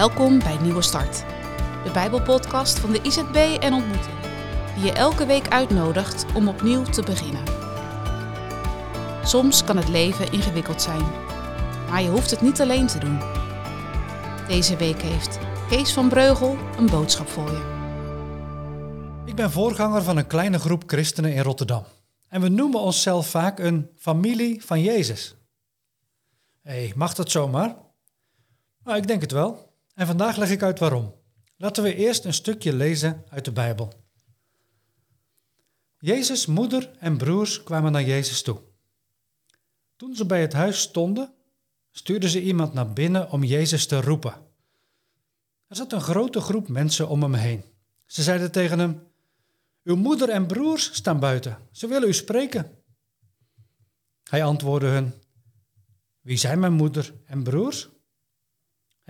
Welkom bij Nieuwe Start, de Bijbelpodcast van de IZB en Ontmoeting, die je elke week uitnodigt om opnieuw te beginnen. Soms kan het leven ingewikkeld zijn, maar je hoeft het niet alleen te doen. Deze week heeft Kees van Breugel een boodschap voor je. Ik ben voorganger van een kleine groep christenen in Rotterdam. En we noemen onszelf vaak een familie van Jezus. Hé, hey, mag dat zomaar? Nou, ik denk het wel. En vandaag leg ik uit waarom. Laten we eerst een stukje lezen uit de Bijbel. Jezus' moeder en broers kwamen naar Jezus toe. Toen ze bij het huis stonden, stuurden ze iemand naar binnen om Jezus te roepen. Er zat een grote groep mensen om hem heen. Ze zeiden tegen hem: Uw moeder en broers staan buiten. Ze willen u spreken. Hij antwoordde hun: Wie zijn mijn moeder en broers?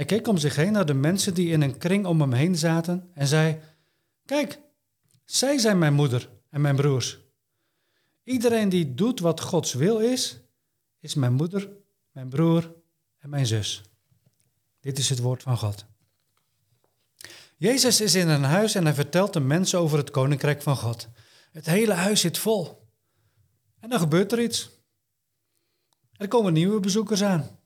Hij keek om zich heen naar de mensen die in een kring om hem heen zaten en zei: Kijk, zij zijn mijn moeder en mijn broers. Iedereen die doet wat Gods wil is, is mijn moeder, mijn broer en mijn zus. Dit is het woord van God. Jezus is in een huis en hij vertelt de mensen over het koninkrijk van God. Het hele huis zit vol. En dan gebeurt er iets. Er komen nieuwe bezoekers aan.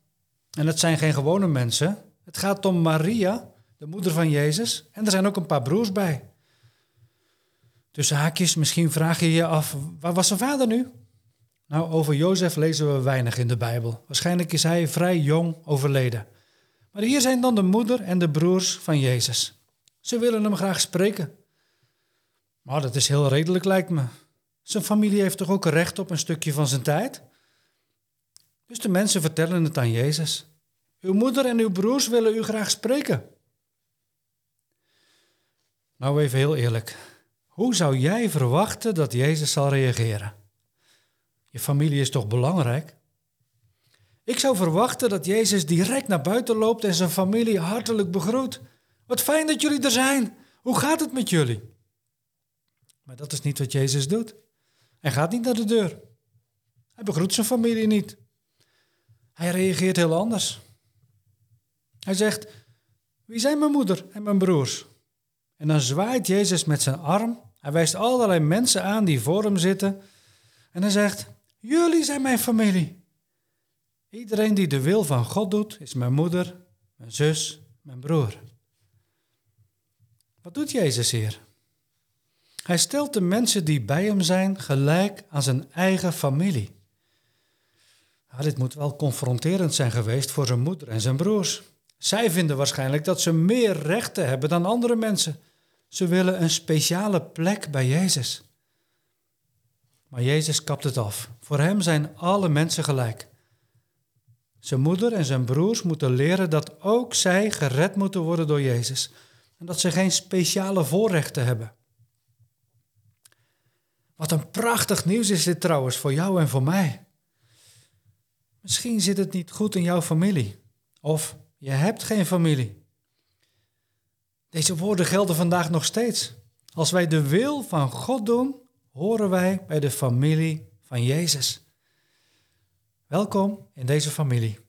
En het zijn geen gewone mensen, het gaat om Maria, de moeder van Jezus, en er zijn ook een paar broers bij. Tussen haakjes, misschien vraag je je af, waar was zijn vader nu? Nou, over Jozef lezen we weinig in de Bijbel. Waarschijnlijk is hij vrij jong overleden. Maar hier zijn dan de moeder en de broers van Jezus. Ze willen hem graag spreken. Maar dat is heel redelijk, lijkt me. Zijn familie heeft toch ook recht op een stukje van zijn tijd? Dus de mensen vertellen het aan Jezus. Uw moeder en uw broers willen u graag spreken. Nou even heel eerlijk. Hoe zou jij verwachten dat Jezus zal reageren? Je familie is toch belangrijk? Ik zou verwachten dat Jezus direct naar buiten loopt en zijn familie hartelijk begroet. Wat fijn dat jullie er zijn. Hoe gaat het met jullie? Maar dat is niet wat Jezus doet. Hij gaat niet naar de deur. Hij begroet zijn familie niet. Hij reageert heel anders. Hij zegt, wie zijn mijn moeder en mijn broers? En dan zwaait Jezus met zijn arm. Hij wijst allerlei mensen aan die voor hem zitten. En hij zegt, jullie zijn mijn familie. Iedereen die de wil van God doet, is mijn moeder, mijn zus, mijn broer. Wat doet Jezus hier? Hij stelt de mensen die bij hem zijn gelijk aan zijn eigen familie. dit moet wel confronterend zijn geweest voor zijn moeder en zijn broers. Zij vinden waarschijnlijk dat ze meer rechten hebben dan andere mensen. Ze willen een speciale plek bij Jezus. Maar Jezus kapt het af. Voor hem zijn alle mensen gelijk. Zijn moeder en zijn broers moeten leren dat ook zij gered moeten worden door Jezus. En dat ze geen speciale voorrechten hebben. Wat een prachtig nieuws is dit trouwens voor jou en voor mij. Misschien zit het niet goed in jouw familie. Of je hebt geen familie. Deze woorden gelden vandaag nog steeds. Als wij de wil van God doen, horen wij bij de familie van Jezus. Welkom in deze familie.